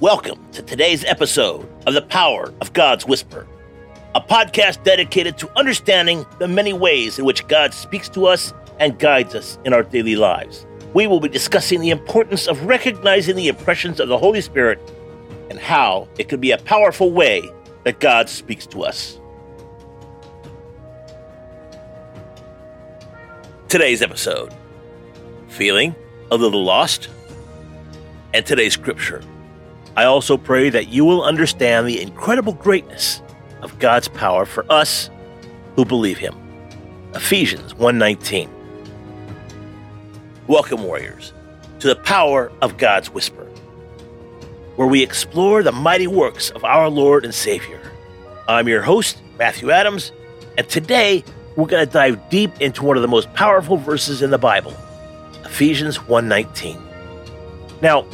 Welcome to today's episode of The Power of God's Whisper, a podcast dedicated to understanding the many ways in which God speaks to us and guides us in our daily lives. We will be discussing the importance of recognizing the impressions of the Holy Spirit and how it can be a powerful way that God speaks to us. Today's episode Feeling a little lost? And today's scripture I also pray that you will understand the incredible greatness of God's power for us who believe him. Ephesians 1:19. Welcome warriors to the power of God's whisper, where we explore the mighty works of our Lord and Savior. I'm your host, Matthew Adams, and today we're going to dive deep into one of the most powerful verses in the Bible, Ephesians 1:19. Now,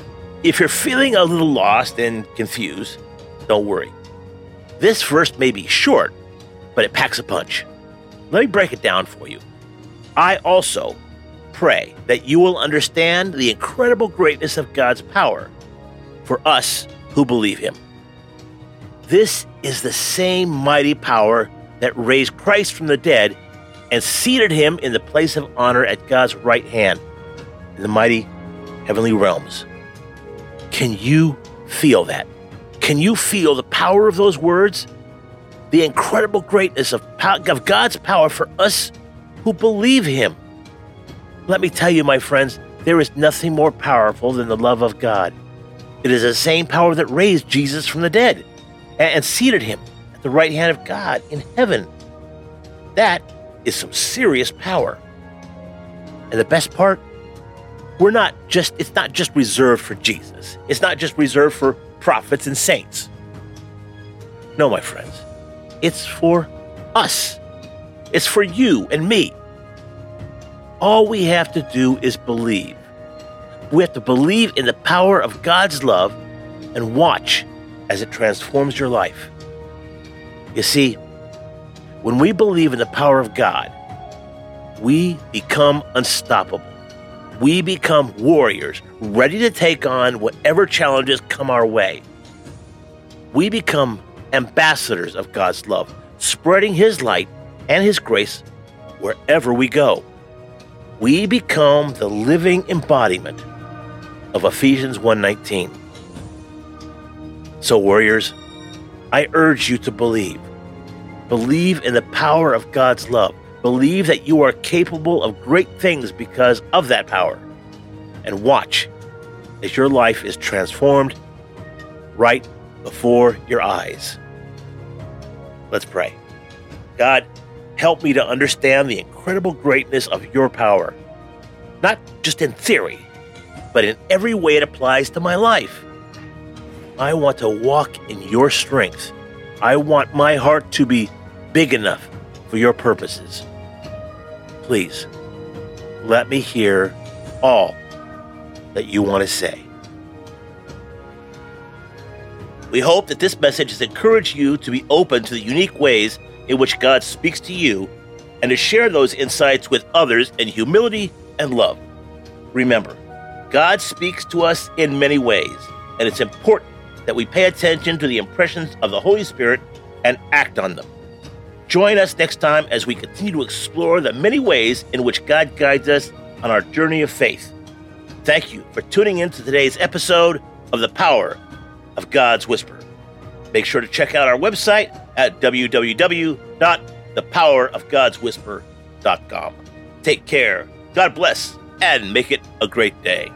if you're feeling a little lost and confused, don't worry. This verse may be short, but it packs a punch. Let me break it down for you. I also pray that you will understand the incredible greatness of God's power for us who believe Him. This is the same mighty power that raised Christ from the dead and seated him in the place of honor at God's right hand in the mighty heavenly realms. Can you feel that? Can you feel the power of those words? The incredible greatness of, of God's power for us who believe Him. Let me tell you, my friends, there is nothing more powerful than the love of God. It is the same power that raised Jesus from the dead and, and seated him at the right hand of God in heaven. That is some serious power. And the best part, we're not just it's not just reserved for Jesus. It's not just reserved for prophets and saints. No, my friends. It's for us. It's for you and me. All we have to do is believe. We have to believe in the power of God's love and watch as it transforms your life. You see, when we believe in the power of God, we become unstoppable we become warriors ready to take on whatever challenges come our way. We become ambassadors of God's love, spreading His light and His grace wherever we go. We become the living embodiment of Ephesians 1:19. So warriors, I urge you to believe. Believe in the power of God's love. Believe that you are capable of great things because of that power. And watch as your life is transformed right before your eyes. Let's pray. God, help me to understand the incredible greatness of your power, not just in theory, but in every way it applies to my life. I want to walk in your strength. I want my heart to be big enough for your purposes. Please, let me hear all that you want to say. We hope that this message has encouraged you to be open to the unique ways in which God speaks to you and to share those insights with others in humility and love. Remember, God speaks to us in many ways, and it's important that we pay attention to the impressions of the Holy Spirit and act on them. Join us next time as we continue to explore the many ways in which God guides us on our journey of faith. Thank you for tuning in to today's episode of The Power of God's Whisper. Make sure to check out our website at www.thepowerofgodswhisper.com. Take care, God bless, and make it a great day.